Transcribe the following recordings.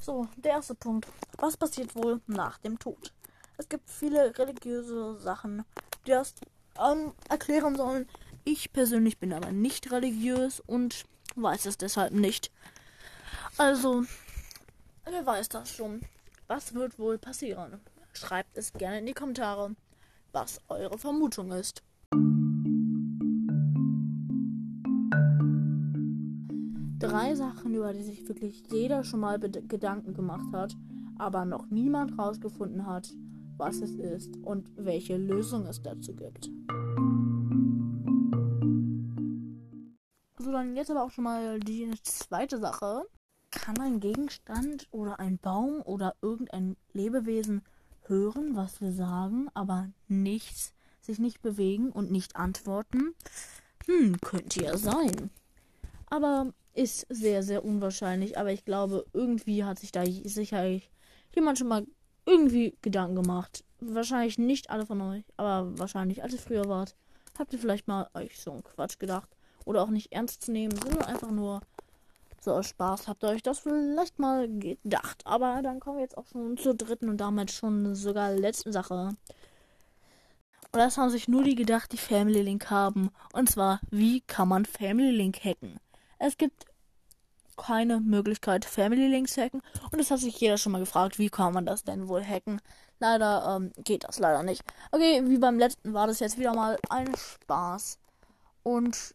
So, der erste Punkt. Was passiert wohl nach dem Tod? Es gibt viele religiöse Sachen, die das ähm, erklären sollen. Ich persönlich bin aber nicht religiös und weiß es deshalb nicht. Also, wer weiß das schon? Was wird wohl passieren? Schreibt es gerne in die Kommentare, was eure Vermutung ist. Drei Sachen, über die sich wirklich jeder schon mal Gedanken gemacht hat, aber noch niemand rausgefunden hat, was es ist und welche Lösung es dazu gibt. So, dann jetzt aber auch schon mal die zweite Sache. Kann ein Gegenstand oder ein Baum oder irgendein Lebewesen hören, was wir sagen, aber nichts, sich nicht bewegen und nicht antworten? Hm, könnte ja sein. Aber ist sehr, sehr unwahrscheinlich. Aber ich glaube, irgendwie hat sich da sicherlich jemand schon mal irgendwie Gedanken gemacht. Wahrscheinlich nicht alle von euch, aber wahrscheinlich, als ihr früher wart, habt ihr vielleicht mal euch so einen Quatsch gedacht. Oder auch nicht ernst zu nehmen, sondern einfach nur so aus Spaß habt ihr euch das vielleicht mal gedacht. Aber dann kommen wir jetzt auch schon zur dritten und damit schon sogar letzten Sache. Und das haben sich nur die gedacht, die Family Link haben. Und zwar, wie kann man Family Link hacken? Es gibt keine Möglichkeit, Family Links hacken. Und das hat sich jeder schon mal gefragt, wie kann man das denn wohl hacken? Leider ähm, geht das leider nicht. Okay, wie beim letzten war das jetzt wieder mal ein Spaß. Und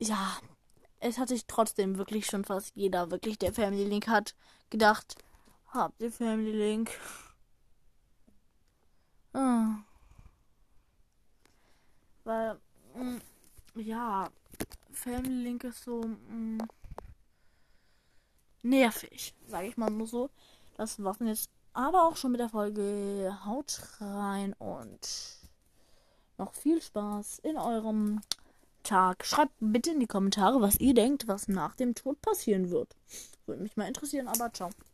ja, es hat sich trotzdem wirklich schon fast jeder, wirklich der Family Link hat, gedacht, habt ihr Family Link? Ah. Weil, mh, mm, ja, Family Link ist so mh, mm, nervig, sage ich mal nur so. Das war's jetzt aber auch schon mit der Folge. Haut rein und noch viel Spaß in eurem Tag. Schreibt bitte in die Kommentare, was ihr denkt, was nach dem Tod passieren wird. Würde mich mal interessieren, aber ciao.